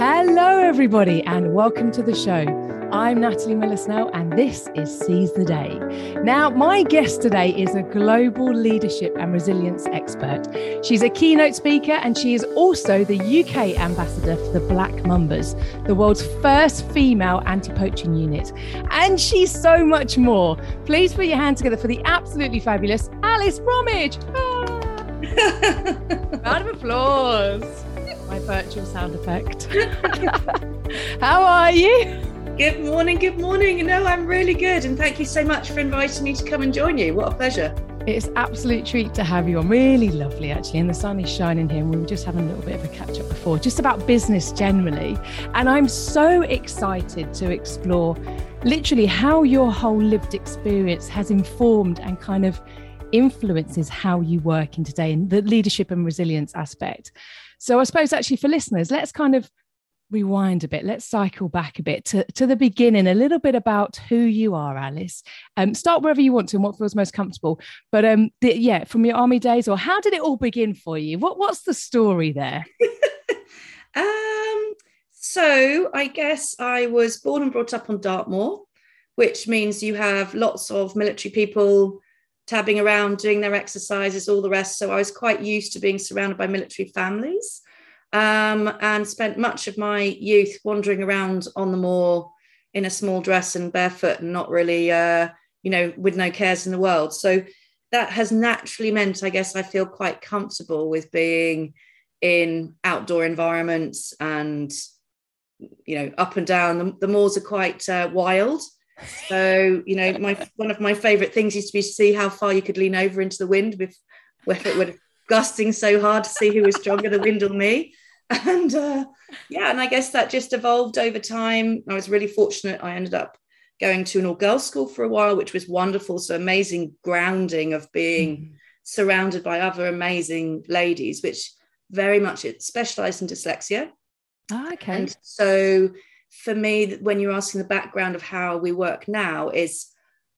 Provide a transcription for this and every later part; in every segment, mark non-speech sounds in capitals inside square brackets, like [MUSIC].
Hello, everybody, and welcome to the show. I'm Natalie Miller Snell, and this is Seize the Day. Now, my guest today is a global leadership and resilience expert. She's a keynote speaker, and she is also the UK ambassador for the Black Mambas, the world's first female anti poaching unit. And she's so much more. Please put your hand together for the absolutely fabulous Alice Bromwich. Ah. [LAUGHS] Round of applause my virtual sound effect. [LAUGHS] How are you? Good morning, good morning. No, I'm really good. And thank you so much for inviting me to come and join you. What a pleasure. It's absolute treat to have you on. Really lovely, actually. And the sun is shining here. And we were just having a little bit of a catch up before, just about business generally. And I'm so excited to explore literally how your whole lived experience has informed and kind of influences how you work in today and the leadership and resilience aspect. So I suppose actually for listeners, let's kind of rewind a bit. Let's cycle back a bit to, to the beginning, a little bit about who you are, Alice. Um, start wherever you want to and what feels most comfortable. But um, the, yeah, from your army days, or how did it all begin for you? What What's the story there? [LAUGHS] um, so I guess I was born and brought up on Dartmoor, which means you have lots of military people tabbing around, doing their exercises, all the rest. So I was quite used to being surrounded by military families um, and spent much of my youth wandering around on the moor in a small dress and barefoot and not really, uh, you know, with no cares in the world. So that has naturally meant, I guess, I feel quite comfortable with being in outdoor environments and, you know, up and down. The, the moors are quite uh, wild. So, you know, my one of my favorite things used to be to see how far you could lean over into the wind with if it were gusting so hard to see who was stronger, the wind or me. And uh, yeah, and I guess that just evolved over time. I was really fortunate. I ended up going to an all girls school for a while, which was wonderful. So amazing grounding of being mm. surrounded by other amazing ladies, which very much it specialized in dyslexia. Oh, okay. And so for me, when you're asking the background of how we work now, is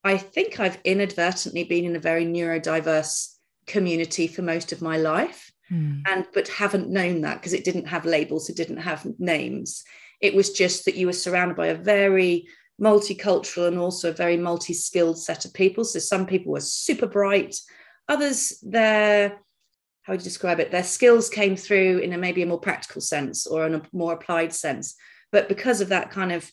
I think I've inadvertently been in a very neurodiverse community for most of my life. Mm. And but haven't known that because it didn't have labels, it didn't have names. It was just that you were surrounded by a very multicultural and also a very multi-skilled set of people. So some people were super bright, others their how would you describe it? Their skills came through in a maybe a more practical sense or in a more applied sense. But because of that kind of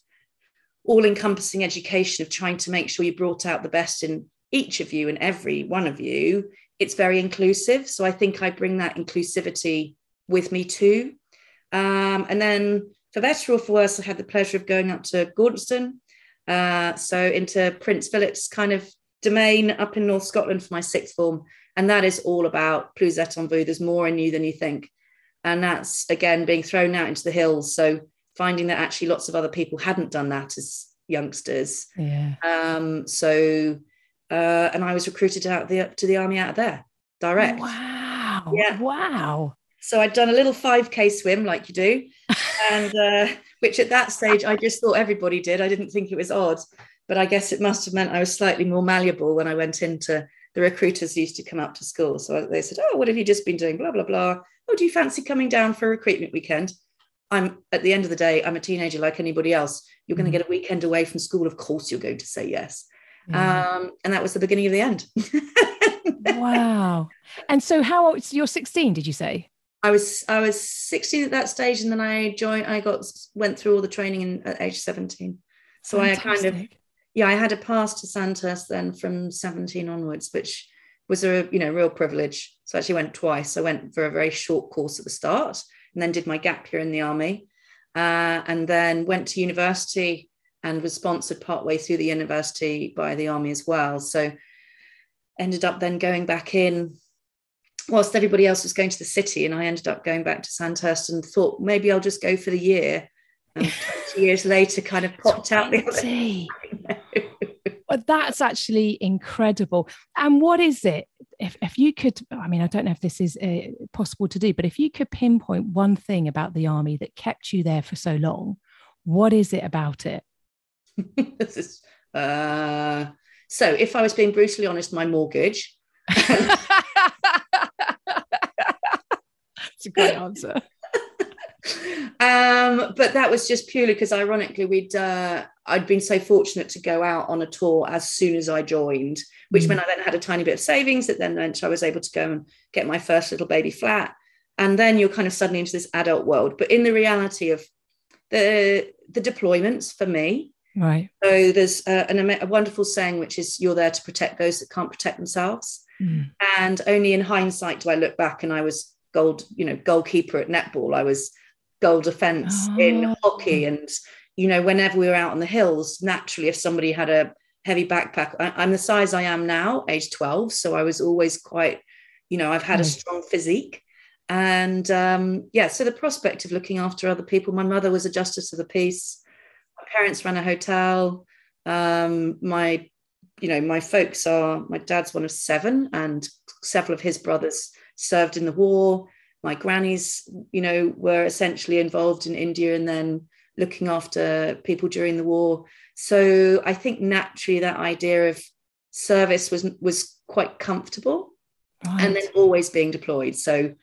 all encompassing education of trying to make sure you brought out the best in each of you and every one of you, it's very inclusive. So I think I bring that inclusivity with me too. Um, and then for better or for worse, I had the pleasure of going up to Gordonstoun, uh, so into Prince Philip's kind of domain up in North Scotland for my sixth form. And that is all about plus en vous. There's more in you than you think. And that's again being thrown out into the hills. So finding that actually lots of other people hadn't done that as youngsters. Yeah. Um, so, uh, and I was recruited out the to the army out of there direct. Wow. Yeah. Wow. So I'd done a little 5K swim like you do, [LAUGHS] and uh, which at that stage I just thought everybody did. I didn't think it was odd, but I guess it must have meant I was slightly more malleable when I went into the recruiters used to come up to school. So they said, "Oh, what have you just been doing?" Blah blah blah. Oh, do you fancy coming down for a recruitment weekend? I'm at the end of the day, I'm a teenager like anybody else. You're mm. going to get a weekend away from school. Of course, you're going to say yes. Um, and that was the beginning of the end. [LAUGHS] wow. And so, how old? So you're 16, did you say? I was I was 16 at that stage, and then I joined. I got went through all the training in, at age 17. So Fantastic. I kind of yeah, I had a pass to Sandhurst then from 17 onwards, which was a you know real privilege. So I actually went twice. I went for a very short course at the start, and then did my gap year in the army, uh, and then went to university and was sponsored partway through the university by the army as well. So ended up then going back in whilst everybody else was going to the city, and I ended up going back to Sandhurst and thought maybe I'll just go for the year. And [LAUGHS] 20 years later, kind of popped out the other. [LAUGHS] well, that's actually incredible. And what is it? If, if you could, I mean, I don't know if this is uh, possible to do, but if you could pinpoint one thing about the army that kept you there for so long, what is it about it? [LAUGHS] this is, uh, so, if I was being brutally honest, my mortgage. [LAUGHS] [LAUGHS] It's a great answer. Um, but that was just purely because, ironically, we'd uh, I'd been so fortunate to go out on a tour as soon as I joined, which mm. meant I then had a tiny bit of savings. That then meant I was able to go and get my first little baby flat, and then you're kind of suddenly into this adult world. But in the reality of the the deployments for me, right? So there's a, an, a wonderful saying which is, "You're there to protect those that can't protect themselves." Mm. And only in hindsight do I look back and I was gold, you know, goalkeeper at netball. I was goal defense oh. in hockey. And, you know, whenever we were out on the hills, naturally, if somebody had a heavy backpack, I, am the size I am now, age 12. So I was always quite, you know, I've had mm. a strong physique. And um, yeah, so the prospect of looking after other people, my mother was a justice of the peace. My parents ran a hotel. Um, my you know, my folks are my dad's one of seven, and several of his brothers served in the war. My grannies, you know, were essentially involved in India and then looking after people during the war. So I think naturally that idea of service was was quite comfortable, right. and then always being deployed. So,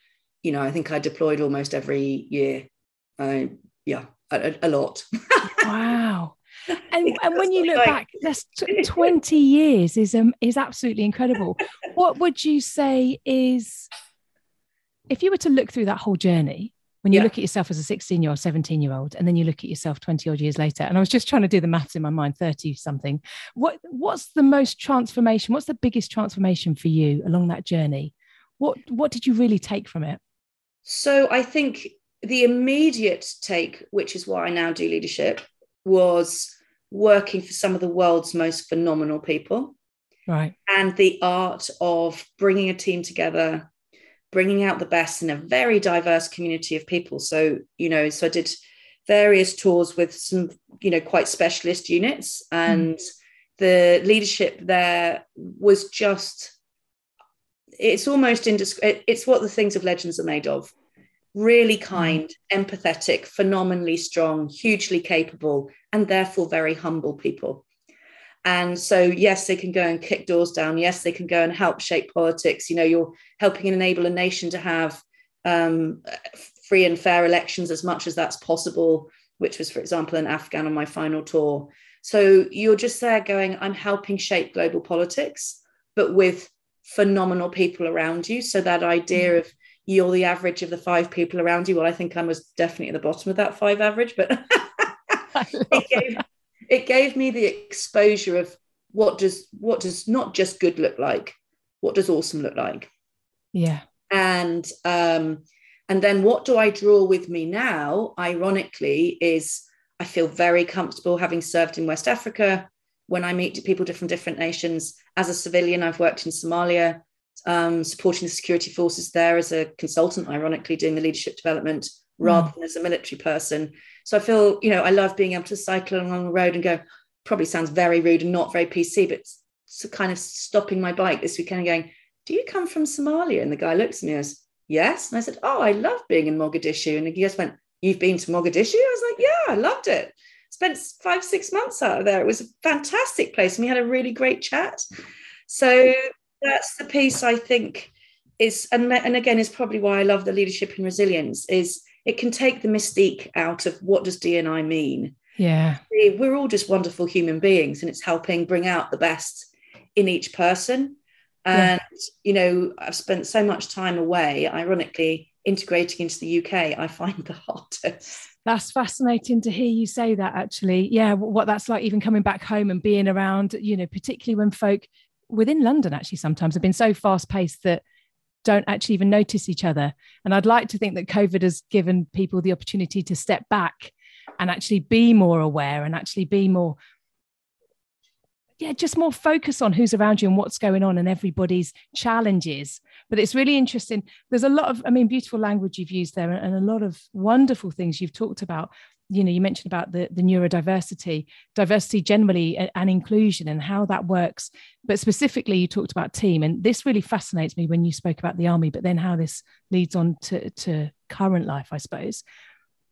you know, I think I deployed almost every year. Uh, yeah, a, a lot. wow [LAUGHS] and, and when you look back, that's t- 20 years is um, is absolutely incredible. what would you say is, if you were to look through that whole journey, when you yeah. look at yourself as a 16 year old, 17 year old, and then you look at yourself 20 odd years later, and I was just trying to do the maths in my mind, 30 something. What what's the most transformation? What's the biggest transformation for you along that journey? What what did you really take from it? So I think the immediate take, which is why I now do leadership, was working for some of the world's most phenomenal people. Right. And the art of bringing a team together, bringing out the best in a very diverse community of people. So, you know, so I did various tours with some, you know, quite specialist units, and mm. the leadership there was just, it's almost indescribable. It's what the things of legends are made of really mm-hmm. kind, empathetic, phenomenally strong, hugely capable, and therefore very humble people. And so, yes, they can go and kick doors down. Yes, they can go and help shape politics. You know, you're helping enable a nation to have um, free and fair elections as much as that's possible, which was, for example, in Afghan on my final tour. So you're just there going, I'm helping shape global politics, but with phenomenal people around you. So that idea mm. of you're the average of the five people around you. Well, I think I was definitely at the bottom of that five average, but [LAUGHS] it, gave, it gave me the exposure of what does what does not just good look like, what does awesome look like? Yeah. And um, and then what do I draw with me now? Ironically, is I feel very comfortable having served in West Africa. When I meet people from different nations, as a civilian, I've worked in Somalia um, supporting the security forces there as a consultant, ironically, doing the leadership development mm. rather than as a military person. So I feel, you know, I love being able to cycle along the road and go, probably sounds very rude and not very PC, but so kind of stopping my bike this weekend and going, Do you come from Somalia? And the guy looks at me and goes, Yes. And I said, Oh, I love being in Mogadishu. And he just went, You've been to Mogadishu? I was like, Yeah, I loved it. Spent five, six months out of there. It was a fantastic place. And we had a really great chat. So that's the piece I think is, and, and again, is probably why I love the leadership and resilience is it can take the mystique out of what does D&I mean. Yeah. We're all just wonderful human beings and it's helping bring out the best in each person. And, yeah. you know, I've spent so much time away, ironically, integrating into the UK, I find the [LAUGHS] hardest. That's fascinating to hear you say that, actually. Yeah, what that's like, even coming back home and being around, you know, particularly when folk within London actually sometimes have been so fast paced that don't actually even notice each other. And I'd like to think that COVID has given people the opportunity to step back and actually be more aware and actually be more yeah, just more focus on who's around you and what's going on and everybody's challenges. But it's really interesting. There's a lot of, I mean, beautiful language you've used there and a lot of wonderful things you've talked about you know you mentioned about the the neurodiversity diversity generally and inclusion and how that works. But specifically you talked about team and this really fascinates me when you spoke about the army but then how this leads on to to current life i suppose.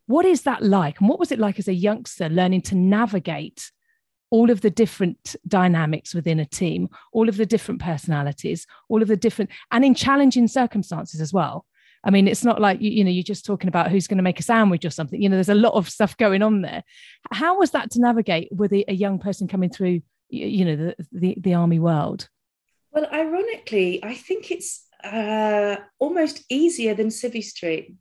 What is that like and what was it like as a youngster learning to navigate all of the different dynamics within a team all of the different personalities all of the different and in challenging circumstances as well I mean, it's not like you, you know you're just talking about who's going to make a sandwich or something. You know, there's a lot of stuff going on there. How was that to navigate with a, a young person coming through? You know, the, the the army world. Well, ironically, I think it's uh, almost easier than Civvy Street.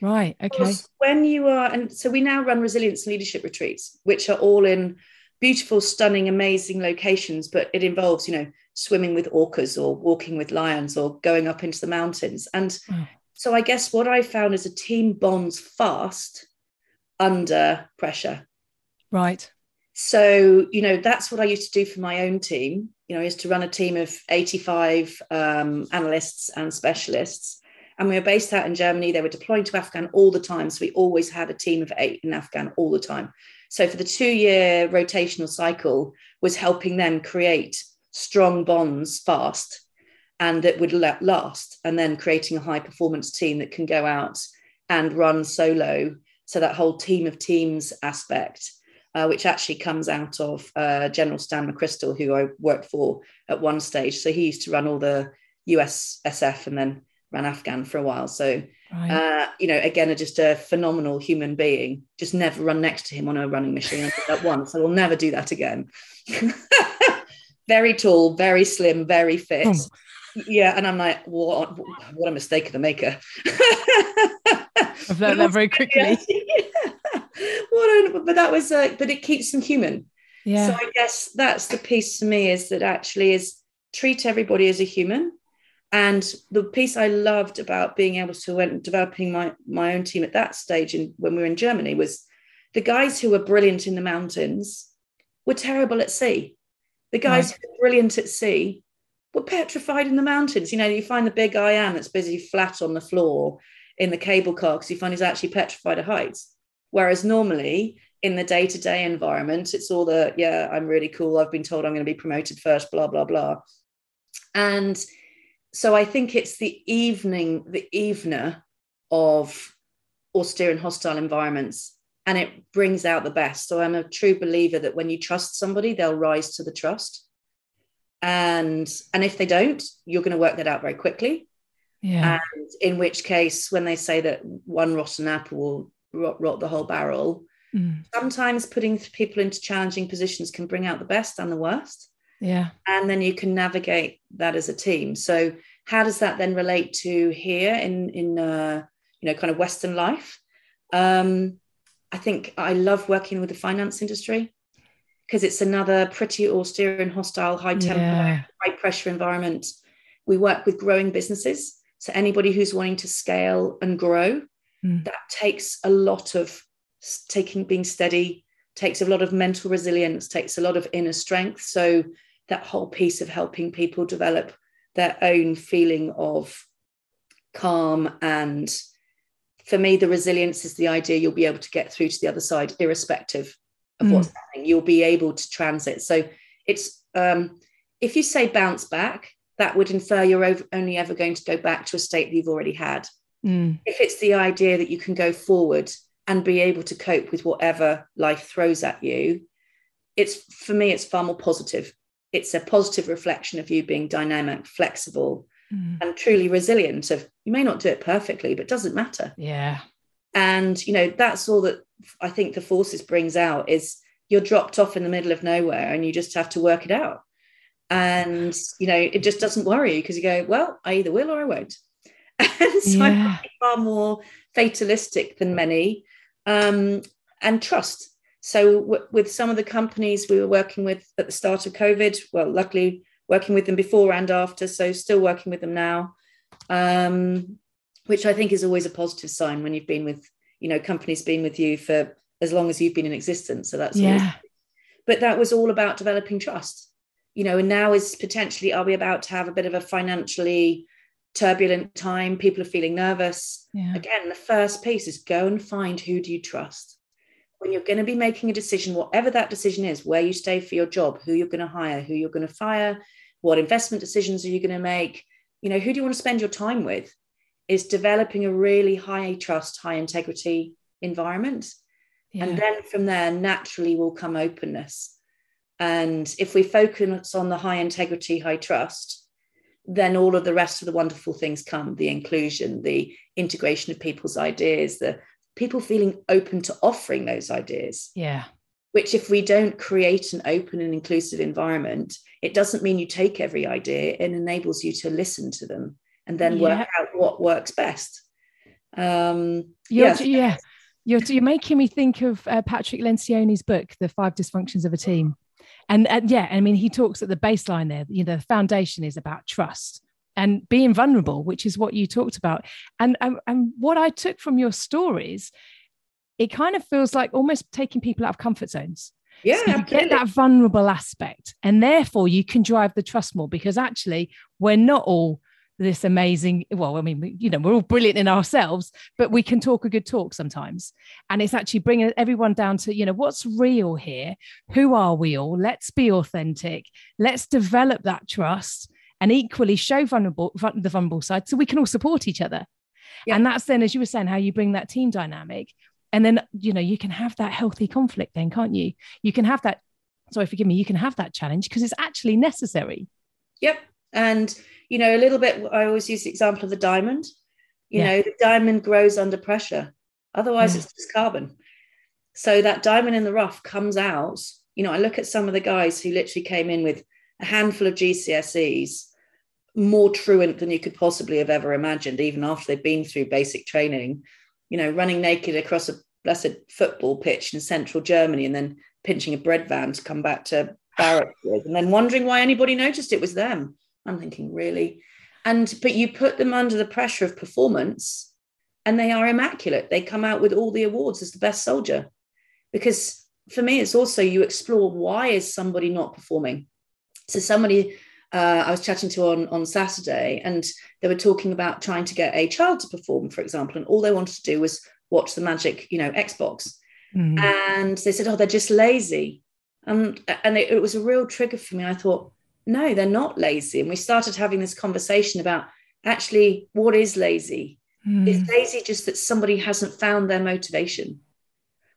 Right. Okay. When you are, and so we now run resilience leadership retreats, which are all in beautiful, stunning, amazing locations, but it involves, you know, swimming with orcas or walking with lions or going up into the mountains. And oh. So I guess what I found is a team bonds fast under pressure. Right. So, you know, that's what I used to do for my own team. You know, is to run a team of 85 um, analysts and specialists and we were based out in Germany. They were deploying to Afghan all the time. So we always had a team of eight in Afghan all the time. So for the two year rotational cycle was helping them create strong bonds fast and that would last and then creating a high performance team that can go out and run solo. So that whole team of teams aspect, uh, which actually comes out of uh, General Stan McChrystal, who I worked for at one stage. So he used to run all the USSF and then ran Afghan for a while. So, right. uh, you know, again, a just a phenomenal human being. Just never run next to him on a running machine. I did that once. I will never do that again. [LAUGHS] very tall, very slim, very fit. Oh. Yeah, and I'm like, what? What a mistake of the maker. I've learned that very quickly. [LAUGHS] yeah. What a, but that was, uh, but it keeps them human. Yeah. So I guess that's the piece to me is that actually is treat everybody as a human and the piece I loved about being able to when developing my my own team at that stage and when we were in Germany was the guys who were brilliant in the mountains were terrible at sea. The guys right. who were brilliant at sea were petrified in the mountains. You know, you find the big I am that's busy flat on the floor in the cable car because you find he's actually petrified at heights. Whereas normally in the day-to-day environment, it's all the, yeah, I'm really cool. I've been told I'm going to be promoted first, blah, blah, blah. And so I think it's the evening, the evener of austere and hostile environments, and it brings out the best. So I'm a true believer that when you trust somebody, they'll rise to the trust. And and if they don't, you're going to work that out very quickly. Yeah. And in which case, when they say that one rotten apple will rot, rot the whole barrel, mm. sometimes putting people into challenging positions can bring out the best and the worst. Yeah. And then you can navigate that as a team. So how does that then relate to here in in uh, you know kind of Western life? Um, I think I love working with the finance industry because it's another pretty austere and hostile, high tempo, yeah. high pressure environment. We work with growing businesses. So anybody who's wanting to scale and grow, mm. that takes a lot of taking being steady, takes a lot of mental resilience, takes a lot of inner strength. So that whole piece of helping people develop their own feeling of calm and for me the resilience is the idea you'll be able to get through to the other side irrespective of mm. what's happening you'll be able to transit so it's um, if you say bounce back that would infer you're over, only ever going to go back to a state that you've already had mm. if it's the idea that you can go forward and be able to cope with whatever life throws at you it's for me it's far more positive it's a positive reflection of you being dynamic, flexible, mm. and truly resilient. Of you may not do it perfectly, but it doesn't matter. Yeah. And you know, that's all that I think the forces brings out is you're dropped off in the middle of nowhere and you just have to work it out. And you know, it just doesn't worry you because you go, well, I either will or I won't. [LAUGHS] And so yeah. I'm far more fatalistic than many. Um, and trust so, w- with some of the companies we were working with at the start of COVID, well, luckily working with them before and after, so still working with them now, um, which I think is always a positive sign when you've been with, you know, companies been with you for as long as you've been in existence. So that's yeah. Always, but that was all about developing trust, you know, and now is potentially are we about to have a bit of a financially turbulent time? People are feeling nervous. Yeah. Again, the first piece is go and find who do you trust when you're going to be making a decision, whatever that decision is, where you stay for your job, who you're going to hire, who you're going to fire, what investment decisions are you going to make, you know, who do you want to spend your time with, is developing a really high trust, high integrity environment. Yeah. And then from there, naturally will come openness. And if we focus on the high integrity, high trust, then all of the rest of the wonderful things come the inclusion, the integration of people's ideas, the people feeling open to offering those ideas. Yeah. Which, if we don't create an open and inclusive environment, it doesn't mean you take every idea, it enables you to listen to them and then yeah. work out what works best. Um, you're, yes. Yeah. You're, you're making me think of uh, Patrick Lencioni's book, The Five Dysfunctions of a Team and, and yeah, I mean, he talks at the baseline there. You know, the foundation is about trust and being vulnerable, which is what you talked about. And, and, and what I took from your stories, it kind of feels like almost taking people out of comfort zones. Yeah, so you get that vulnerable aspect, and therefore you can drive the trust more because actually we're not all this amazing well i mean you know we're all brilliant in ourselves but we can talk a good talk sometimes. And it's actually bringing everyone down to you know what's real here? Who are we all? Let's be authentic. Let's develop that trust and equally show vulnerable the vulnerable side so we can all support each other. Yeah. and that's then as you were saying how you bring that team dynamic. And then you know you can have that healthy conflict then can't you? You can have that sorry forgive me you can have that challenge because it's actually necessary. Yep and you know, a little bit, I always use the example of the diamond. You yeah. know, the diamond grows under pressure. Otherwise, mm. it's just carbon. So that diamond in the rough comes out. You know, I look at some of the guys who literally came in with a handful of GCSEs, more truant than you could possibly have ever imagined, even after they've been through basic training, you know, running naked across a blessed football pitch in central Germany and then pinching a bread van to come back to barracks with, and then wondering why anybody noticed it was them. I'm thinking, really? And but you put them under the pressure of performance and they are immaculate. They come out with all the awards as the best soldier. Because for me, it's also you explore why is somebody not performing? So somebody uh, I was chatting to on, on Saturday, and they were talking about trying to get a child to perform, for example, and all they wanted to do was watch the magic, you know, Xbox. Mm. And they said, "Oh, they're just lazy," and and it, it was a real trigger for me. I thought, no, they're not lazy. And we started having this conversation about actually what is lazy? Mm. Is lazy just that somebody hasn't found their motivation?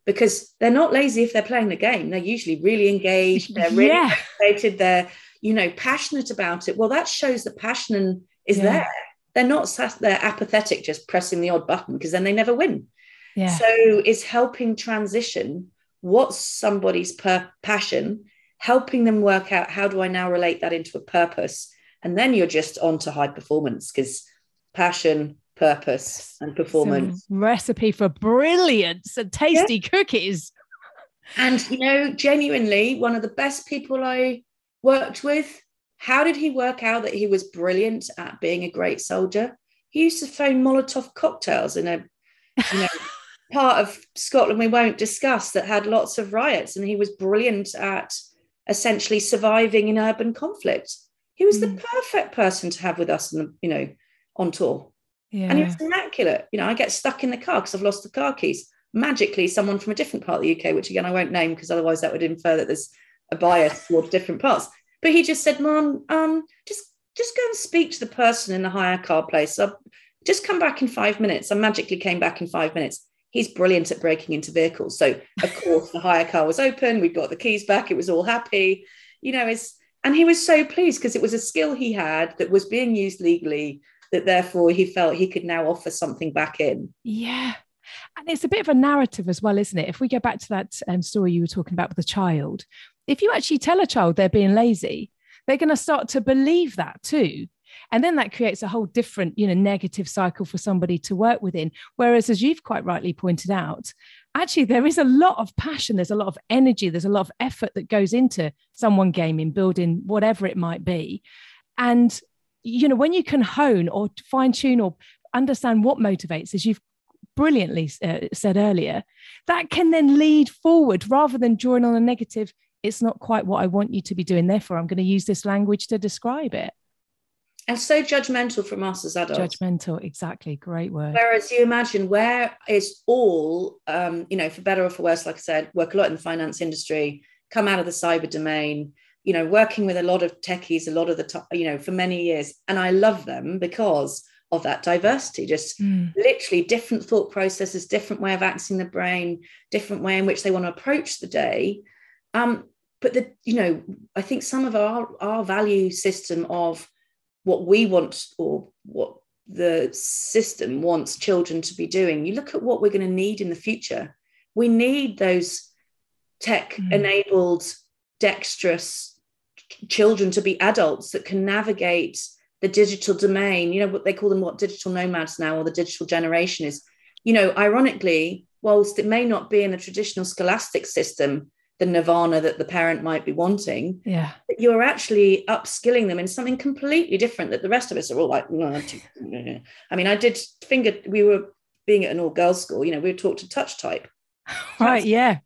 Because they're not lazy if they're playing the game. They're usually really engaged, they're really yeah. motivated, they're, you know, passionate about it. Well, that shows the passion is yeah. there. They're not sat there apathetic, just pressing the odd button because then they never win. Yeah. So it's helping transition what's somebody's per- passion helping them work out how do I now relate that into a purpose? And then you're just on to high performance because passion, purpose, and performance. Some recipe for brilliance and tasty yeah. cookies. And, you know, genuinely, one of the best people I worked with, how did he work out that he was brilliant at being a great soldier? He used to phone Molotov cocktails in a, you know, [LAUGHS] part of Scotland we won't discuss that had lots of riots. And he was brilliant at essentially surviving in urban conflict. He was mm. the perfect person to have with us, in the, you know, on tour. Yeah. And he was immaculate. You know, I get stuck in the car because I've lost the car keys. Magically, someone from a different part of the UK, which again I won't name because otherwise that would infer that there's a bias towards different parts. But he just said, "Mom, um, just just go and speak to the person in the hire car place. I'll just come back in five minutes." I magically came back in five minutes he's brilliant at breaking into vehicles. So of course the hire car was open, we got the keys back, it was all happy, you know, it's and he was so pleased because it was a skill he had that was being used legally that therefore he felt he could now offer something back in. Yeah. And it's a bit of a narrative as well, isn't it? If we go back to that um, story you were talking about with the child, if you actually tell a child they're being lazy, they're going to start to believe that too and then that creates a whole different you know negative cycle for somebody to work within. Whereas as you've quite rightly pointed out actually there is a lot of passion there's a lot of energy there's a lot of effort that goes into someone gaming building whatever it might be. And you know when you can hone or fine tune or understand what motivates as you've brilliantly uh, said earlier that can then lead forward rather than drawing on a negative it's not quite what i want you to be doing therefore i'm going to use this language to describe it and so judgmental from us as adults. Judgmental, exactly. Great word. Whereas you imagine where is all, um, you know, for better or for worse, like I said, work a lot in the finance industry, come out of the cyber domain, you know, working with a lot of techies, a lot of the, time, you know, for many years. And I love them because of that diversity, just mm. literally different thought processes, different way of accessing the brain, different way in which they want to approach the day. Um, but the, you know, I think some of our, our value system of what we want or what the system wants children to be doing, you look at what we're going to need in the future. We need those tech enabled, mm. dexterous children to be adults that can navigate the digital domain. You know, what they call them, what digital nomads now, or the digital generation is, you know, ironically, whilst it may not be in a traditional scholastic system, the nirvana that the parent might be wanting. Yeah. But You're actually upskilling them in something completely different that the rest of us are all like, I mean, I did finger, we were being at an all girls school, you know, we were taught to touch type. [LAUGHS] Right. Yeah.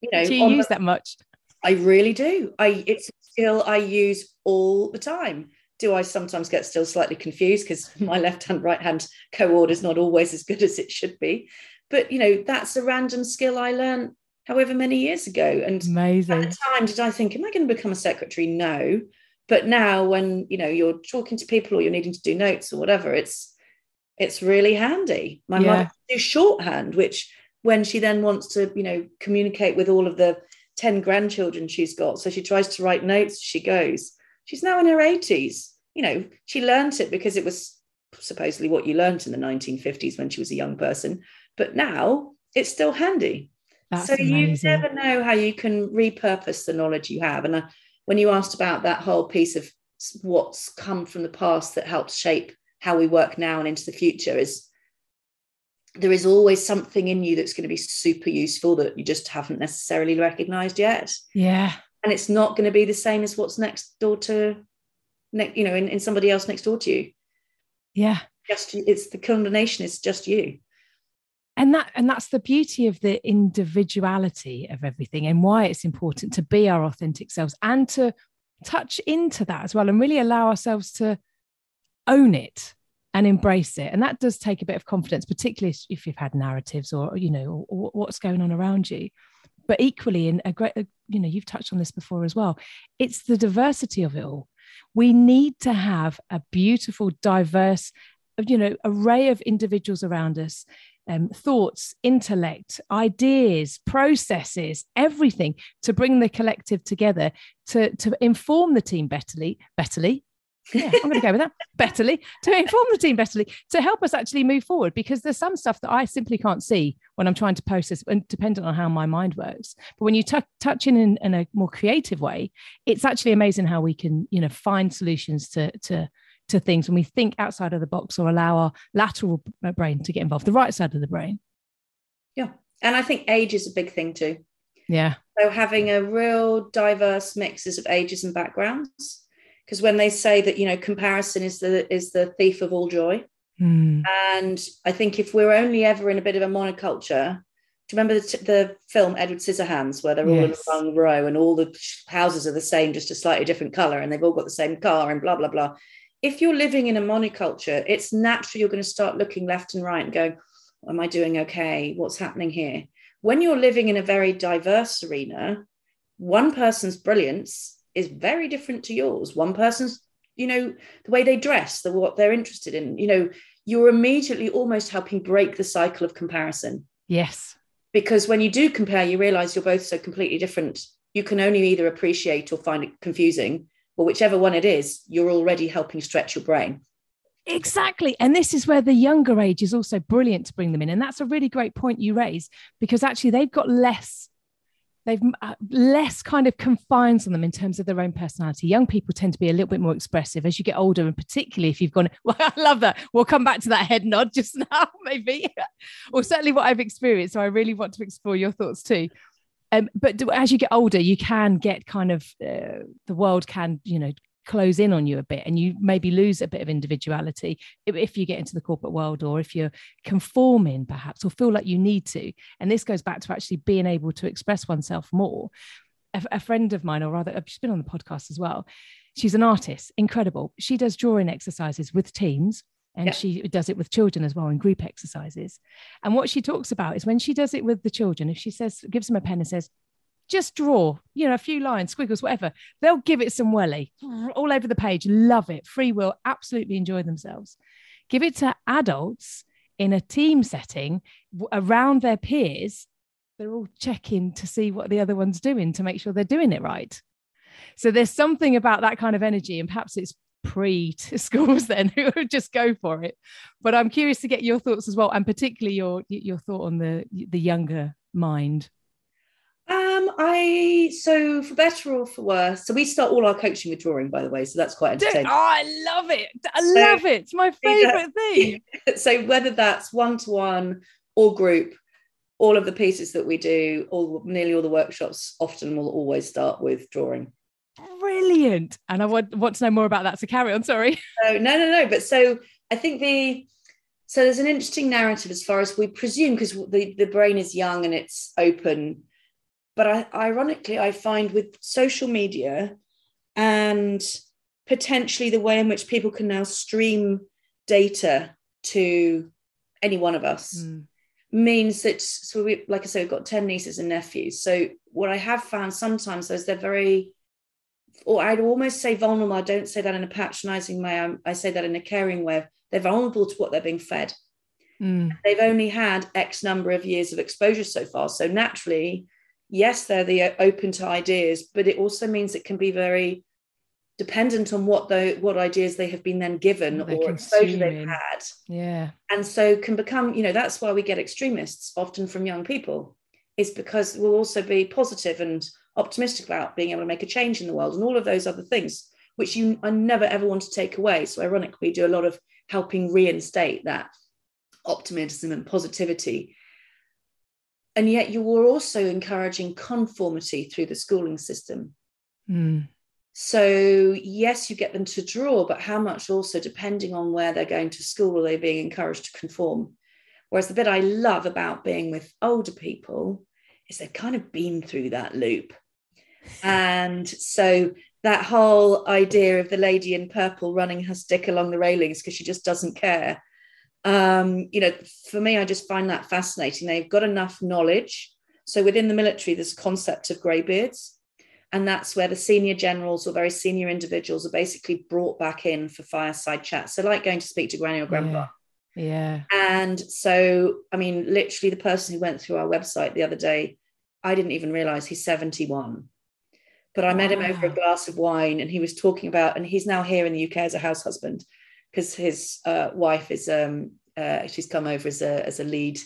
You know, do you use the, that much? I really do. I, it's a skill I use all the time. Do I sometimes get still slightly confused because [LAUGHS] my left hand, right hand co is not always as good as it should be? But, you know, that's a random skill I learned however many years ago. And amazing. At the time, did I think, am I going to become a secretary? No. But now, when you know you're talking to people or you're needing to do notes or whatever, it's it's really handy. My yeah. mother do shorthand, which when she then wants to, you know, communicate with all of the 10 grandchildren she's got. So she tries to write notes she goes. She's now in her 80s. You know, she learnt it because it was supposedly what you learnt in the 1950s when she was a young person. But now it's still handy. That's so amazing. you never know how you can repurpose the knowledge you have. And uh, when you asked about that whole piece of what's come from the past that helps shape how we work now and into the future, is there is always something in you that's going to be super useful that you just haven't necessarily recognized yet. Yeah. And it's not going to be the same as what's next door to, you know, in, in somebody else next door to you. Yeah. Just it's the combination is just you and that and that's the beauty of the individuality of everything and why it's important to be our authentic selves and to touch into that as well and really allow ourselves to own it and embrace it. And that does take a bit of confidence particularly if you've had narratives or you know or, or what's going on around you. But equally in a great uh, you know you've touched on this before as well it's the diversity of it all. We need to have a beautiful diverse you know array of individuals around us um, thoughts, intellect, ideas, processes, everything to bring the collective together to, to inform the team betterly, betterly. Yeah, I'm going to go with that. [LAUGHS] Betterly to inform the team betterly to help us actually move forward because there's some stuff that I simply can't see when I'm trying to process, and dependent on how my mind works. But when you t- touch in, in in a more creative way, it's actually amazing how we can you know find solutions to to to things when we think outside of the box or allow our lateral brain to get involved, the right side of the brain. Yeah. And I think age is a big thing too. Yeah. So having a real diverse mixes of ages and backgrounds. Because when they say that, you know, comparison is the is the thief of all joy. Mm. And I think if we're only ever in a bit of a monoculture, do you remember the, the film Edward Scissorhands, where they're yes. all in a long row and all the houses are the same, just a slightly different color, and they've all got the same car and blah blah blah if you're living in a monoculture, it's natural you're going to start looking left and right and going, Am I doing okay? What's happening here? When you're living in a very diverse arena, one person's brilliance is very different to yours. One person's, you know, the way they dress, the what they're interested in, you know, you're immediately almost helping break the cycle of comparison. Yes. Because when you do compare, you realize you're both so completely different. You can only either appreciate or find it confusing or whichever one it is, you're already helping stretch your brain. Exactly. And this is where the younger age is also brilliant to bring them in. And that's a really great point you raise because actually they've got less they've uh, less kind of confines on them in terms of their own personality. Young people tend to be a little bit more expressive as you get older, and particularly if you've gone, [LAUGHS] well, I love that. We'll come back to that head nod just [LAUGHS] now, maybe, or certainly what I've experienced. So I really want to explore your thoughts too. Um, but as you get older, you can get kind of uh, the world can, you know, close in on you a bit and you maybe lose a bit of individuality if, you get into the corporate world or if you're conforming perhaps or feel like you need to. And this goes back to actually being able to express oneself more. A, a friend of mine or rather she's been on the podcast as well. She's an artist incredible. She does drawing exercises with teams and yeah. she does it with children as well in group exercises. And what she talks about is when she does it with the children if she says gives them a pen and says just draw you know a few lines squiggles whatever they'll give it some welly [SNIFFS] all over the page. Love it. Free will. Absolutely enjoy themselves. Give it to adults in a team setting around their peers. They're all checking to see what the other one's doing to make sure they're doing it right. So there's something about that kind of energy and perhaps it's pre to schools [LAUGHS] then who would just go for it. But I'm curious to get your thoughts as well, and particularly your your thought on the the younger mind. Um, I so for better or for worse. So we start all our coaching with drawing, by the way. So that's quite entertaining. Oh, I love it! I love it. It's my favorite [LAUGHS] thing. So whether that's one to one or group, all of the pieces that we do, all nearly all the workshops, often will always start with drawing. Brilliant! And I want, want to know more about that. So carry on. Sorry. [LAUGHS] Oh no, no, no. But so I think the so there's an interesting narrative as far as we presume because the the brain is young and it's open but I, ironically, I find with social media and potentially the way in which people can now stream data to any one of us mm. means that so we like I said, we've got 10 nieces and nephews. So what I have found sometimes is they're very or I'd almost say vulnerable. I don't say that in a patronizing way. I, say that in a caring way. They're vulnerable to what they're being fed. Mm. They've only had X number of years of exposure so far. So naturally, yes, they're the uh, open to ideas, but it also means it can be very dependent on what the what ideas they have been then given or exposure they've had. Yeah. And so can become, you know, that's why we get extremists often from young people, is because we'll also be positive and optimistic about being able to make a change in the world and all of those other things, which you I never ever want to take away. So ironically, we do a lot of helping reinstate that optimism and positivity and yet you were also encouraging conformity through the schooling system. Mm. So, yes, you get them to draw, but how much also, depending on where they're going to school, are they being encouraged to conform? Whereas the bit I love about being with older people is they've kind of been through that loop. And so that whole idea of the lady in purple running her stick along the railings because she just doesn't care um, you know, for me, I just find that fascinating. They've got enough knowledge. So within the military, there's a concept of greybeards. And that's where the senior generals or very senior individuals are basically brought back in for fireside chats. So, like going to speak to granny or grandpa. Yeah. yeah. And so, I mean, literally, the person who went through our website the other day, I didn't even realize he's 71. But I wow. met him over a glass of wine and he was talking about, and he's now here in the UK as a house husband because his uh, wife is um, uh, she's come over as a as a lead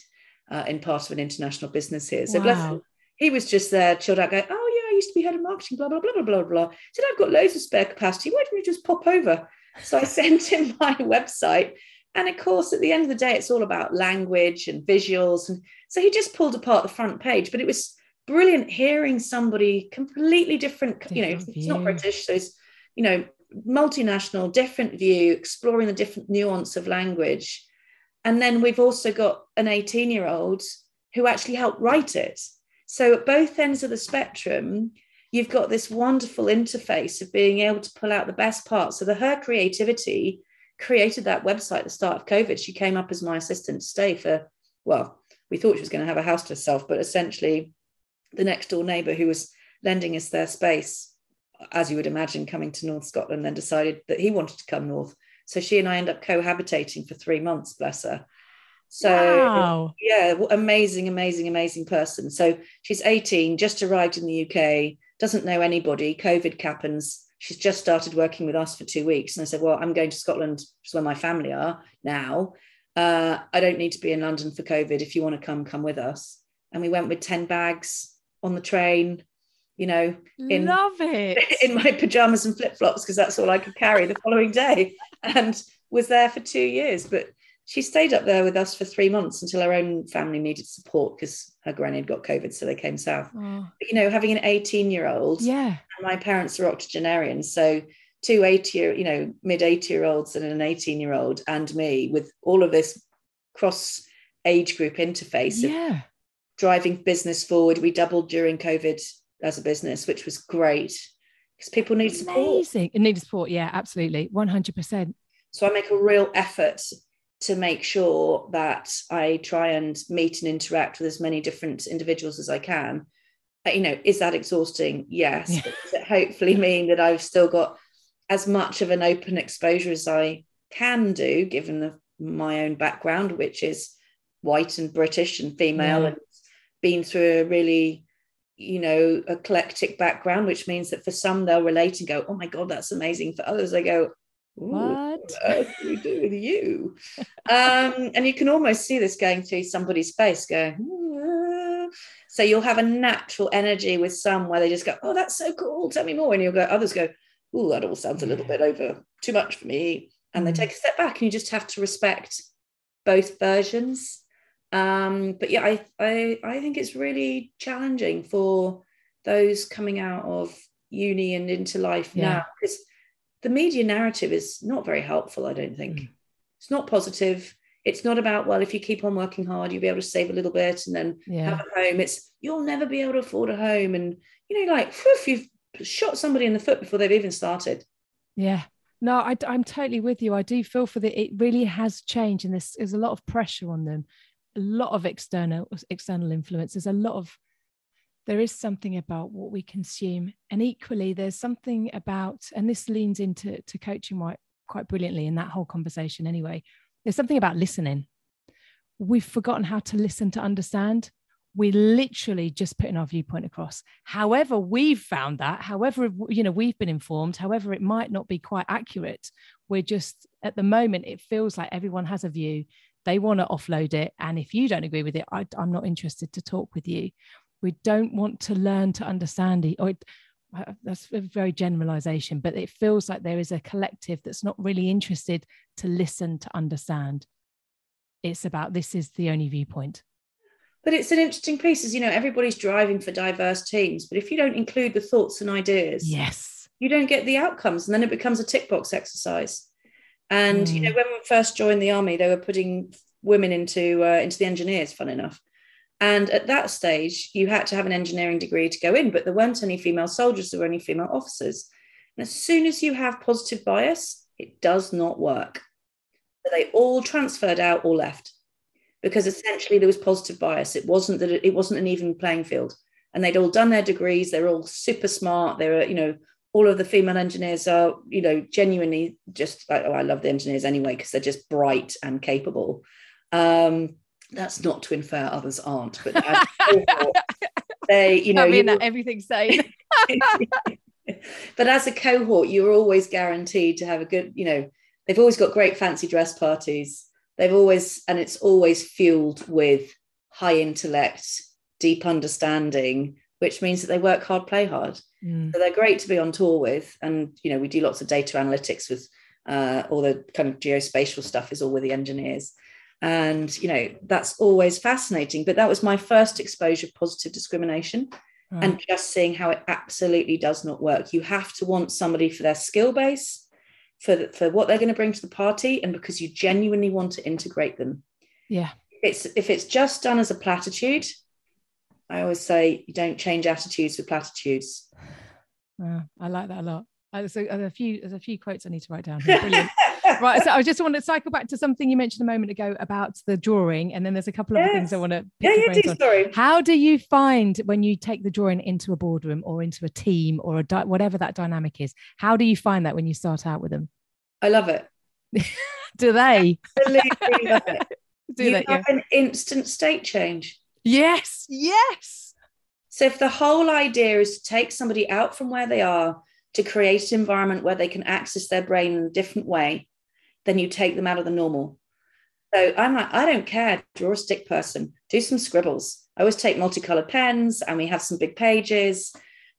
uh, in part of an international business here. So wow. bless him, he was just there, chilled out, going, "Oh yeah, I used to be head of marketing, blah blah blah blah blah blah." He said, "I've got loads of spare capacity. Why don't you just pop over?" So I [LAUGHS] sent him my website, and of course, at the end of the day, it's all about language and visuals, and so he just pulled apart the front page. But it was brilliant hearing somebody completely different. different you know, view. it's not British, so it's you know multinational, different view, exploring the different nuance of language. And then we've also got an 18 year old who actually helped write it. So at both ends of the spectrum, you've got this wonderful interface of being able to pull out the best parts. So the her creativity created that website at the start of COVID. She came up as my assistant to stay for, well, we thought she was going to have a house to herself, but essentially the next door neighbor who was lending us their space as you would imagine, coming to North Scotland, then decided that he wanted to come north. So she and I end up cohabitating for three months, bless her. So wow. yeah, amazing, amazing, amazing person. So she's 18, just arrived in the UK, doesn't know anybody. COVID happens. She's just started working with us for two weeks. And I said, Well, I'm going to Scotland, which is where my family are now. Uh, I don't need to be in London for COVID. If you want to come, come with us. And we went with 10 bags on the train, you know, in love it [LAUGHS] in my pajamas and flip flops because that's all I could carry the following day, and was there for two years. But she stayed up there with us for three months until her own family needed support because her granny had got COVID, so they came south. Oh. But, you know, having an 18 year old, yeah, my parents are octogenarians, so two 80 year, you know, mid 80 year olds and an 18 year old and me with all of this cross age group interface. Yeah. Driving business forward. We doubled during COVID as a business, which was great because people need support. Amazing. It needs support. Yeah, absolutely. 100%. So I make a real effort to make sure that I try and meet and interact with as many different individuals as I can. You know, is that exhausting? Yes. Yeah. does it hopefully mean that I've still got as much of an open exposure as I can do, given the, my own background, which is white and British and female yeah. and been through a really you know, eclectic background, which means that for some they'll relate and go, oh my God, that's amazing. For others, they go, what? what do we do with you? um, and you can almost see this going through somebody's face, going. "Ah." So you'll have a natural energy with some where they just go, "Oh, that's so cool! Tell me more." And you'll go. Others go, "Oh, that all sounds a little bit over, too much for me." And they Mm. take a step back, and you just have to respect both versions. Um, but yeah, I, I I think it's really challenging for those coming out of uni and into life Yeah. now because the media narrative is not very helpful. I don't think Mm. it's not positive. It's not about well, if you keep on working hard, you'll be able to save a little bit and then Yeah. have a home. It's you'll never be able to afford a home, and you know, like whew, you've shot somebody in the foot before they've even started. Yeah. No, I, am totally with you. I do feel for that. It really has changed, and there's, there's a lot of pressure on them, a lot of external external influences, a lot of. There is something about what we consume, and equally, there's something about, and this leans into to coaching quite quite brilliantly in that whole conversation. Anyway, there's something about listening. We've forgotten how to listen to understand we're literally just putting our viewpoint across however we've found that however you know we've been informed however it might not be quite accurate we're just at the moment it feels like everyone has a view they want to offload it and if you don't agree with it I, i'm not interested to talk with you. We don't want to learn to understand it or it, uh, that's a very generalization but it feels like there is a collective that's not really interested to listen to understand. It's about this is the only viewpoint. But it's an interesting piece, as you know, everybody's driving for diverse teams, but if you don't include the thoughts and ideas, yes. you don't get the outcomes, and then it becomes a tick box exercise. And you Mm. know, when we first joined the army, they were putting women into uh, into the engineers. Fun enough. And at that stage, you had to have an engineering degree to go in, but there weren't any female soldiers, there were only female officers. And as soon as you have positive bias, it does not work. So they all transferred out or left because essentially there was positive bias. It wasn't that it, it wasn't an even playing field. And they'd all done their degrees, they're all super smart. They were, you know, all of the female engineers are, you know, genuinely just like, oh, I love the engineers anyway, because they're just bright and capable. Um, that's not to infer others aren't, but as a cohort, they, you know, I mean that everything's saying [LAUGHS] but as a cohort, you're always guaranteed to have a good, you know, they've always got great fancy dress parties. They've always, and it's always fueled with high intellect, deep understanding, which means that they work hard, play hard. Mm, So they're great to be on tour with. And, you know, we do lots of data analytics with uh, all the kind of geospatial stuff is all with the engineers. And, you know, that's always fascinating. But that was my first exposure of positive discrimination right. and just seeing how it absolutely does not work. You have to want somebody for their skill base, for, the, for what they're going to bring to the party, and because you genuinely want to integrate them. yeah It's if it's just done as a platitude, I always say you don't change attitudes with platitudes. Uh, I like that a lot. Uh, There's a, there's a few there's a few quotes I need to write down. Brilliant. [LAUGHS] right. So I just want to cycle back to something you mentioned a moment ago about the drawing, and then there's a couple of other things I want to Yeah, yeah, do sorry. How do you find when you take the drawing into a boardroom or into a team or a di- whatever that dynamic is? How do you find that when you start out with them? I love it. [LAUGHS] Do they Absolutely love it. [LAUGHS] do you that? Yeah. have an instant state change. Yes. Yes. So if the whole idea is to take somebody out from where they are to create an environment where they can access their brain in a different way, then you take them out of the normal. So I'm like, I don't care. Draw a stick person, do some scribbles. I always take multicolored pens and we have some big pages.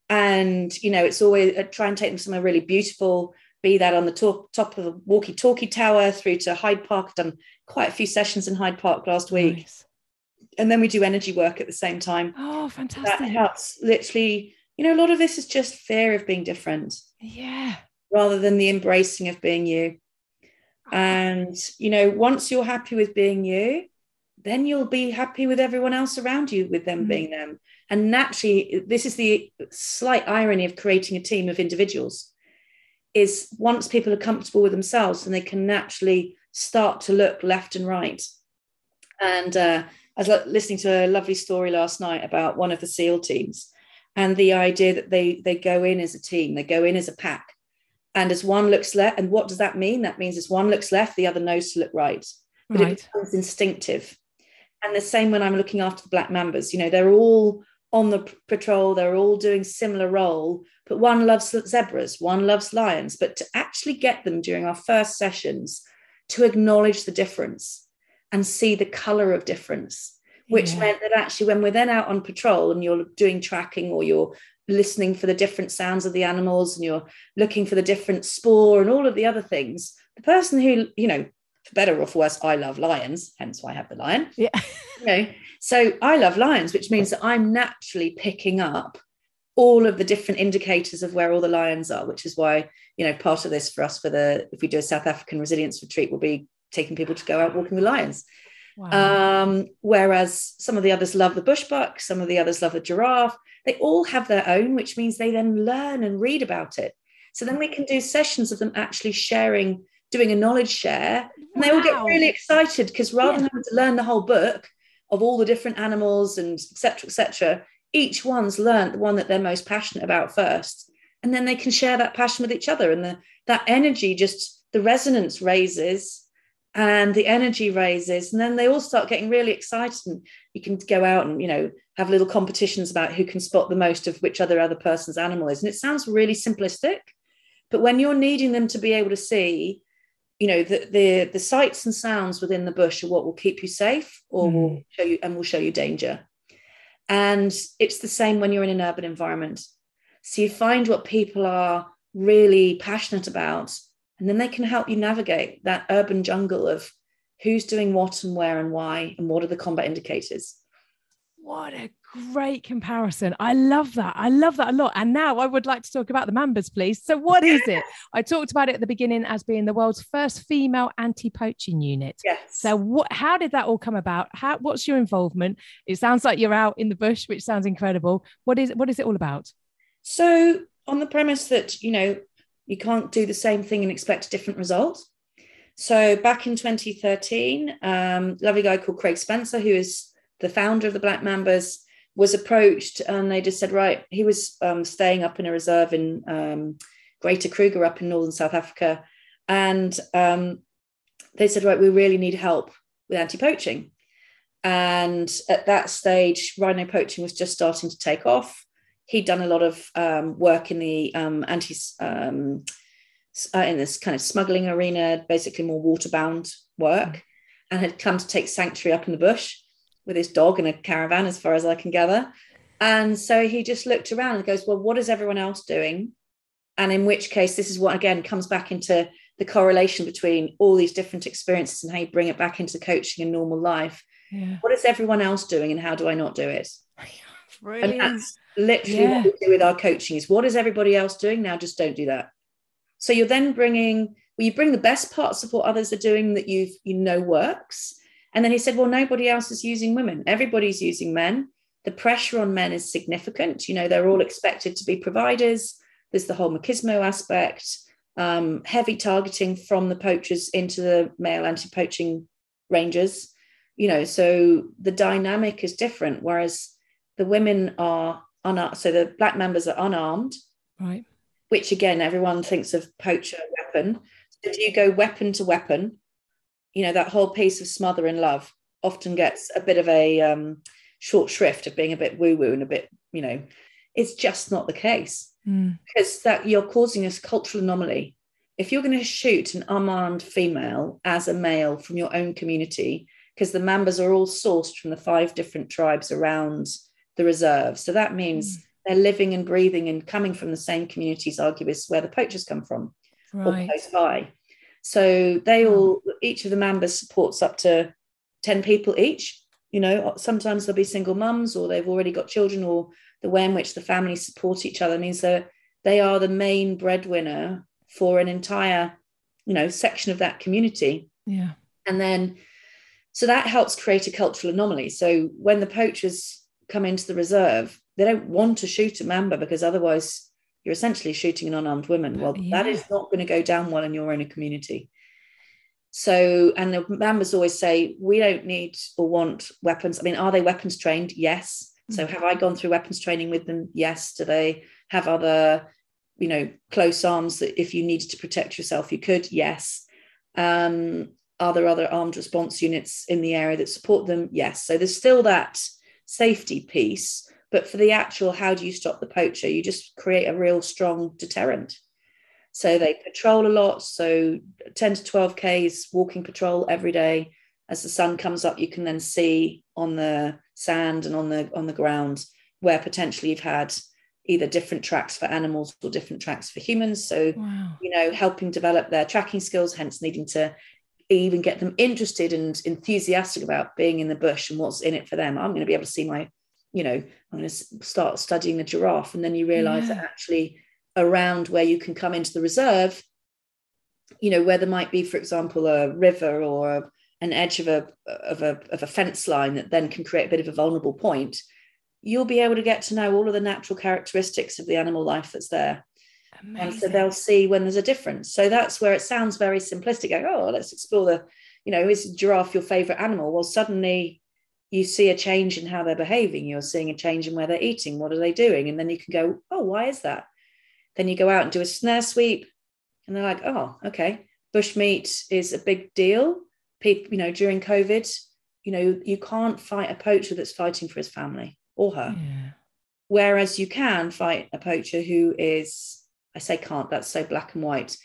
And, you know, it's always I try and take them somewhere really beautiful, be that on the top, top of the walkie talkie tower through to Hyde Park. I've done quite a few sessions in Hyde Park last week. Nice. And then we do energy work at the same time Oh, fantastic. that helps literally you know a lot of this is just fear of being different Yeah. rather than the embracing of being you and you know once you're happy with being you then you'll be happy with everyone else around you with them Mm. being them and naturally this is the slight irony of creating a team of individuals is once people are comfortable with themselves and they can naturally start to look left and right and uh, I was listening to a lovely story last night about one of the SEAL teams and the idea that they they go in as a team, they go in as a pack. And as one looks left, and what does that mean? That means as one looks left, the other knows to look right. But Right. it becomes instinctive. And the same when I'm looking after the black mambas, you know, they're all on the patrol, they're all doing similar role, but one loves zebras, one loves lions. But to actually get them during our first sessions to acknowledge the difference and see the color of difference, which yeah. meant that actually, when we're then out on patrol and you're doing tracking or you're listening for the different sounds of the animals and you're looking for the different spoor and all of the other things, the person who, you know, for better or for worse, I love lions, hence why I have the lion. Yeah. [LAUGHS] you know, so I love lions, which means that I'm naturally picking up all of the different indicators of where all the lions are, which is why, you know, part of this for us for the if we do a South African resilience retreat will be taking people to go out walking with lions. Wow. Um, whereas some of the others love the bushbuck, some of the others love the giraffe. They all have their own, which means they then learn and read about it. So then we can do sessions of them actually sharing doing a knowledge share and they all get really excited because rather yeah. than having to learn the whole book of all the different animals and etc etc each one's learned the one that they're most passionate about first and then they can share that passion with each other and the, that energy just the resonance raises and the energy raises and then they all start getting really excited and you can go out and you know have little competitions about who can spot the most of which other other person's animal is and it sounds really simplistic but when you're needing them to be able to see you know the, the the sights and sounds within the bush are what will keep you safe or mm. will show you and will show you danger and it's the same when you're in an urban environment so you find what people are really passionate about and then they can help you navigate that urban jungle of who's doing what and where and why and what are the combat indicators what a great comparison. I love that. I love that a lot. And now I would like to talk about the Mambas, please. So, what is it? [LAUGHS] I talked about it at the beginning as being the world's first female anti-poaching unit. Yes. So, what? How did that all come about? How? What's your involvement? It sounds like you're out in the bush, which sounds incredible. What is? What is it all about? So, on the premise that you know you can't do the same thing and expect a different result. So, back in 2013, um, lovely guy called Craig Spencer, who is the founder of the Black Mambas, was approached and they just said, right, he was um, staying up in a reserve in um, Greater Kruger up in northern South Africa. And um, they said, right, we really need help with anti poaching. And at that stage, rhino poaching was just starting to take off. He'd done a lot of um, work in the um, anti, um, uh, in this kind of smuggling arena, basically more waterbound work, and had come to take sanctuary up in the bush with his dog in a caravan, as far as I can gather. And so he just looked around and goes, Well, what is everyone else doing? And in which case, this is what again comes back into the correlation between all these different experiences and how you bring it back into coaching and normal life. Yeah. What is everyone else doing and how do I not do it? Brilliant. And that's literally yeah. what we do with our coaching is what is everybody else doing now? Just don't do that. So you're then bringing, well, you bring the best parts of what others are doing that you've you know works, and then he said, well, nobody else is using women. Everybody's using men. The pressure on men is significant. You know, they're all expected to be providers. There's the whole machismo aspect, um, heavy targeting from the poachers into the male anti poaching rangers. You know, so the dynamic is different. Whereas the women are unarmed, so the black Mambas are unarmed. Right. Which again, everyone thinks of poacher weapon. So do you go weapon to weapon? you know that whole piece of smother and love often gets a bit of a um, short shrift of being a bit woo woo and a bit you know it's just not the case mm. because that you're causing a cultural anomaly if you're going to shoot an unarmed female as a male from your own community because the Mambas are all sourced from the five different tribes around the reserve so that means mm. they're living and breathing and coming from the same communities arguably where the poachers come from right. or close by so they hmm. all, each of the members supports up to 10 people each. You know, sometimes there'll be single mums or they've already got children or the way in which the families support each other means that they are the main breadwinner for an entire, you know, section of that community. Yeah. And then, so that helps create a cultural anomaly. So when the poachers come into the reserve, they don't want to shoot a Mamba because otherwise you're essentially shooting an unarmed woman. Well, yeah. that is not going to go down well in your own community. So, and the Mambas always say, we don't need or want weapons. I mean, are they weapons trained? Yes. So, mm-hmm. have I gone through weapons training with them? Yes. Do they have other, you know, close arms that if you needed to protect yourself, you could? Yes. Um, are there other armed response units in the area that support them? Yes. So, there's still that safety piece But for the actual, how do you stop the poacher? You just create a real strong deterrent. So they patrol a lot. So 10 to 12 Ks walking patrol every day. As the sun comes up, you can then see on the sand and on the on the ground where potentially you've had either different tracks for animals or different tracks for humans. So, wow. you know, helping develop their tracking skills, hence needing to even get them interested and enthusiastic about being in the bush and what's in it for them. I'm going to be able to see my, you know, I'm going to start studying the giraffe. And then you realize yeah. that actually around where you can come into the reserve, you know, where there might be, for example, a river or an edge of a, of a, of a fence line that then can create a bit of a vulnerable point, you'll be able to get to know all of the natural characteristics of the animal life that's there. Amazing. And so they'll see when there's a difference. So that's where it sounds very simplistic. Like, oh, let's explore the, you know, is giraffe your favorite animal? Well, suddenly you see a change in how they're behaving. You're seeing a change in where they're eating. What are they doing? And then you can go, oh, why is that? Then you go out and do a snare sweep, and they're like, oh, okay. Bushmeat is a big deal. People, you know, during COVID, you know, you can't fight a poacher that's fighting for his family or her. Yeah. Whereas you can fight a poacher who is I say can't, that's so black and white.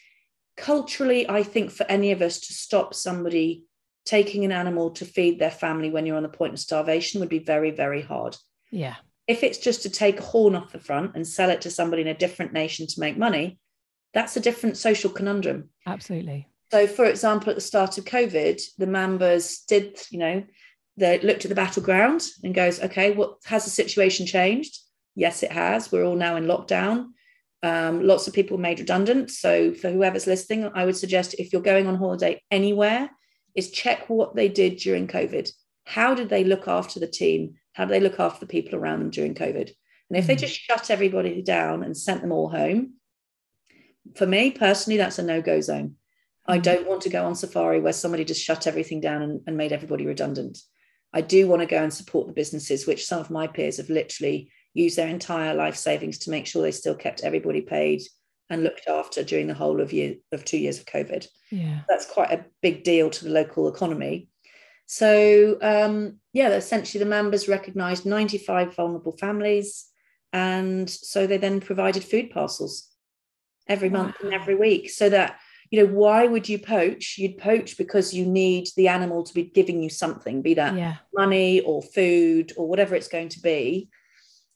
Culturally, I think for any of us to stop somebody taking an animal to feed their family when you're on the point of starvation would be very, very hard. Yeah. If it's just to take a horn off the front and sell it to somebody in a different nation to make money, that's a different social conundrum. Absolutely. So, for example, at the start of COVID, the Mambas did, you know, they looked at the battleground and goes, okay, what has the situation changed? Yes, it has. We're all now in lockdown. Um, lots of people made redundant. So for whoever's listening, I would suggest if you're going on holiday anywhere, is check what they did during COVID. How did they look after the team? How did they look after the people around them during COVID? And if they just shut everybody down and sent them all home, for me personally, that's a no-go zone. I mm. don't want to go on safari where somebody just shut everything down and, and made everybody redundant. I do want to go and support the businesses, which some of my peers have literally use their entire life savings to make sure they still kept everybody paid and looked after during the whole of year of two years of COVID. Yeah, that's quite a big deal to the local economy. So um, yeah, essentially the Mambas recognised 95 vulnerable families, and so they then provided food parcels every wow. month and every week, so that you know why would you poach? You'd poach because you need the animal to be giving you something, be that yeah. money or food or whatever it's going to be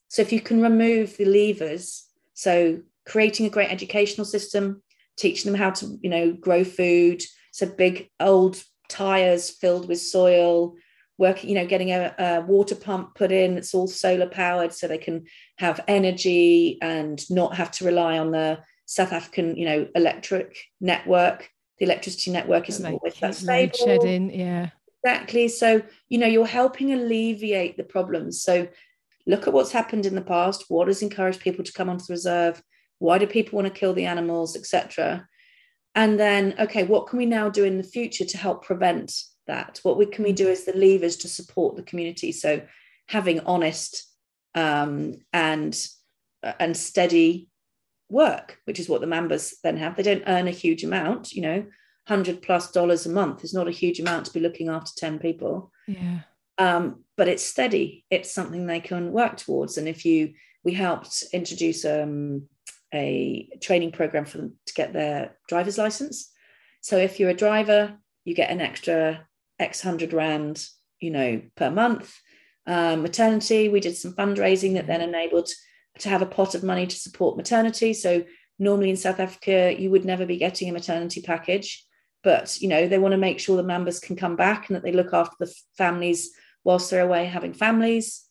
so if you can remove the levers, so creating a great educational system, teaching them how to, you know, grow food, so big old tires filled with soil, working, you know, getting a, a water pump put in that's all solar powered so they can have energy and not have to rely on the South African, you know, electric network. The electricity network isn't always that stable. Shedding, yeah. Exactly. So, you know, you're helping alleviate the problems. So look at what's happened in the past. What has encouraged people to come onto the reserve? Why do people want to kill the animals etc and then okay what can we now do in the future to help prevent that? What we, can we do as the levers to support the community? So having honest um, and uh, and steady work which is what the Mambas then have. They don't earn a huge amount you know. 100 plus dollars a month is not a huge amount to be looking after 10 people. Yeah um, but it's steady. It's something they can work towards. And if you, we helped introduce um, a training program for them to get their driver's license. So if you're a driver, you get an extra X hundred rand, you know, per month. Um, maternity, we did some fundraising that then enabled to have a pot of money to support maternity. So normally in South Africa, you would never be getting a maternity package, but you know they want to make sure the members can come back and that they look after the families whilst they're away having families,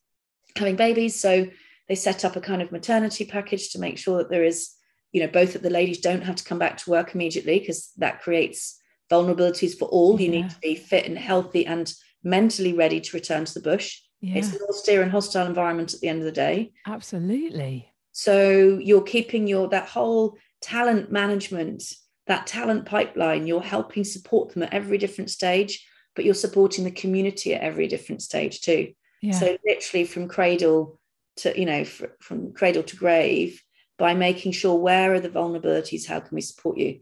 having babies. So they set up a kind of maternity package to make sure that there is, you know, both that the ladies don't have to come back to work immediately because that creates vulnerabilities for all. You need to be fit and healthy and mentally ready to return to the bush. Yeah. It's an austere and hostile environment at the end of the day. Absolutely. So you're keeping your that whole talent management, that talent pipeline, you're helping support them at every different stage but you're supporting the community at every different stage too. Yeah. So literally from cradle to you know fr- from cradle to grave by making sure where are the vulnerabilities, how can we support you,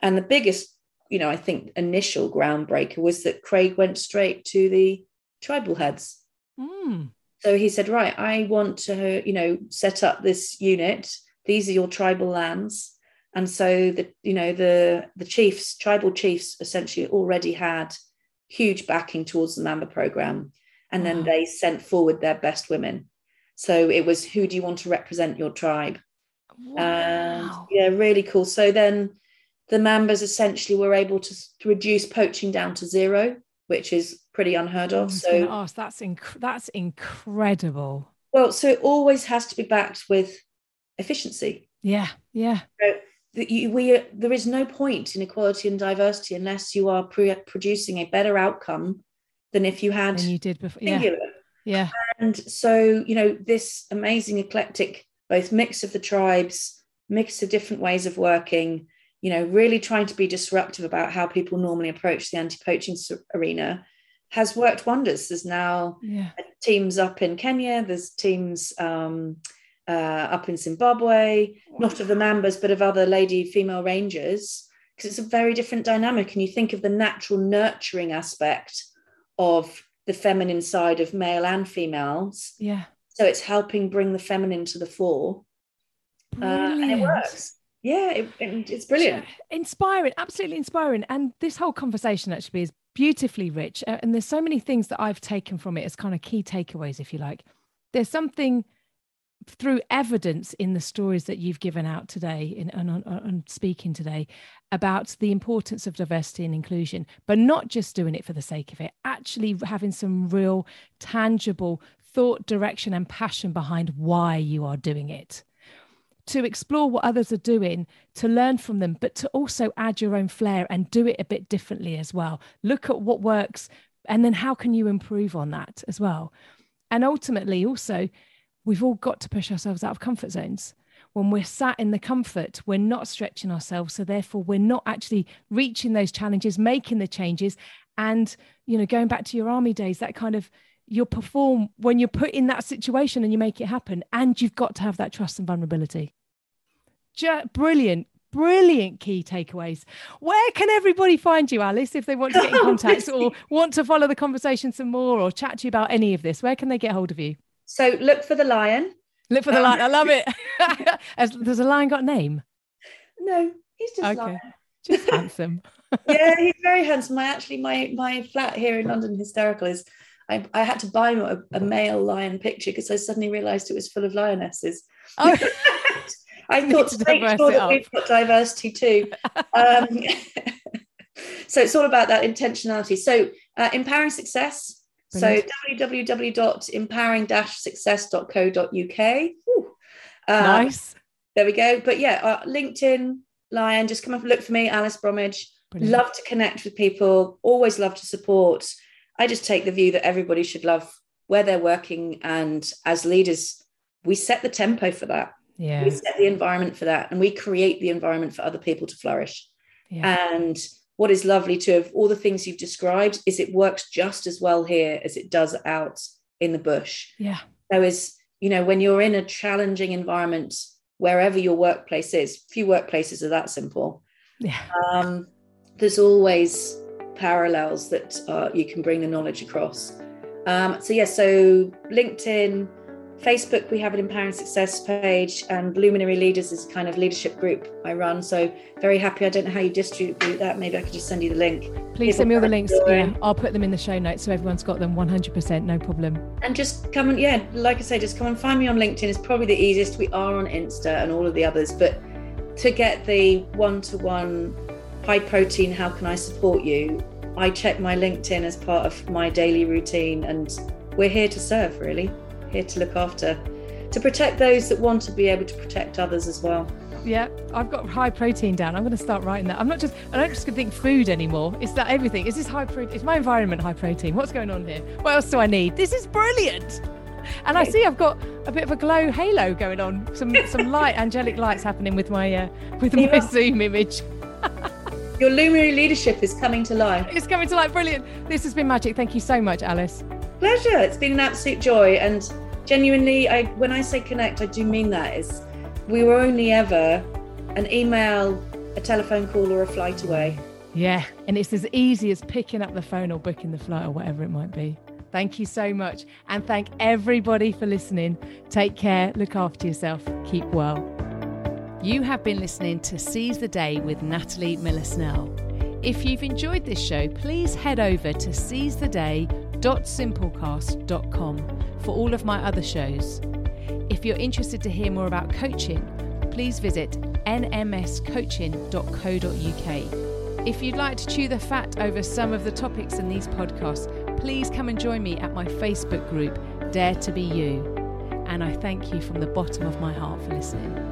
and the biggest you know I think initial groundbreaker was that Craig went straight to the tribal heads. Mm. So he said, right, I want to, you know, set up this unit. These are your tribal lands. And so the, you know, the the chiefs, tribal chiefs essentially already had huge backing towards the Mamba program. And then they sent forward their best women. So it was who do you want to represent your tribe? Wow. And yeah, really cool. So then the Mambas essentially were able to reduce poaching down to zero, which is pretty unheard of. Oh, so ask, that's inc- that's incredible. Well, so it always has to be backed with efficiency. Yeah, yeah. So you, we there is no point in equality and diversity unless you are pre- producing a better outcome than if you had than you did before. Singular. Yeah. yeah. And so you know this amazing eclectic both mix of the tribes, mix of different ways of working. You know, really trying to be disruptive about how people normally approach the anti-poaching arena has worked wonders. There's now yeah. teams up in Kenya. There's teams um, uh, up in Zimbabwe, not of the Mambas, but of other lady female rangers, because it's a very different dynamic. And you think of the natural nurturing aspect of the feminine side of male and females. Yeah. So it's helping bring the feminine to the fore. Uh, and it works. Yeah, it, it, it's brilliant. Inspiring, absolutely inspiring. And this whole conversation actually is beautifully rich. Uh, and there's so many things that I've taken from it as kind of key takeaways, if you like. There's something through evidence in the stories that you've given out today in, and on, on, speaking today about the importance of diversity and inclusion, but not just doing it for the sake of it, actually having some real tangible thought, direction, and passion behind why you are doing it to explore what others are doing, to learn from them, but to also add your own flair and do it a bit differently as well. Look at what works, and then how can you improve on that as well? And ultimately, also, we've all got to push ourselves out of comfort zones. When we're sat in the comfort, we're not stretching ourselves. So, therefore, we're not actually reaching those challenges, making the changes. And, you know, going back to your army days, that kind of you'll perform when you're put in that situation and you make it happen. And you've got to have that trust and vulnerability. Just brilliant, brilliant key takeaways. Where can everybody find you, Alice, if they want to get in [LAUGHS] contact or want to follow the conversation some more or chat to you about any of this? Where can they get hold of you? So look for the lion. Look for the um, lion. I love it. [LAUGHS] [LAUGHS] Has, does the lion got a name? No, he's just okay. Lion. [LAUGHS] Just handsome. yeah, he's very handsome. I actually my my flat here in London hysterical is I, I had to buy a, a male lion picture because I suddenly realised it was full of lionesses. Oh. I thought to make sure that we've got diversity too. Um, so it's all about that intentionality. So uh, empowering success. Brilliant. So www.empowering-success.co.uk. Um, nice. There we go. But yeah, uh, LinkedIn, Lion, just come up and look for me, Alice Bromwich. Brilliant. Love to connect with people, always love to support. I just take the view that everybody should love where they're working. And as leaders, we set the tempo for that. Yeah. We set the environment for that and we create the environment for other people to flourish. Yeah. And what is lovely to have all the things you've described is it works just as well here as it does out in the bush. Yeah. So is, you know, when you're in a challenging environment, wherever your workplace is, few workplaces are that simple. Yeah. Um, there's always parallels that uh, you can bring the knowledge across. Um, so yeah, so LinkedIn, Facebook, we have an Empowering Success page, and Luminary Leaders is kind of leadership group I run. So very happy. I don't know how you distribute that. Maybe I could just send you the link. Please People send me all the links. Yeah, I'll put them in the show notes so everyone's got them 100%, no problem. And just come and, yeah, like I say, just come and find me on LinkedIn. It's probably the easiest. We are on Insta and all of the others. But to get the one to one high protein, how can I support you? I check my LinkedIn as part of my daily routine, and we're here to serve, really here to look after, to protect those that want to be able to protect others as well. Yeah, I've got high protein down. I'm going to start writing that. I'm not just, I don't just think food anymore. Is that everything? Is this high protein? Is my environment high protein? What's going on here? What else do I need? This is brilliant. And I see I've got a bit of a glow halo going on. Some some light, angelic lights happening with my uh, with my Zoom image. [LAUGHS] Your luminary leadership is coming to life. It's coming to life. Brilliant. This has been magic. Thank you so much, Alice. Pleasure. It's been an absolute joy. And genuinely, I when I say connect, I do mean that. Is we were only ever an email, a telephone call, or a flight away. Yeah, and it's as easy as picking up the phone or booking the flight or whatever it might be. Thank you so much. And thank everybody for listening. Take care, look after yourself, keep well. You have been listening to Seize the Day with Natalie Miller Snell. If you've enjoyed this show, please head over to seize the day seizetheday.simplecast.com for all of my other shows. If you're interested to hear more about coaching, please visit nmscoaching.co.uk. If you'd like to chew the fat over some of the topics in these podcasts, please come and join me at my Facebook group, Dare to Be You. And I thank you from the bottom of my heart for listening.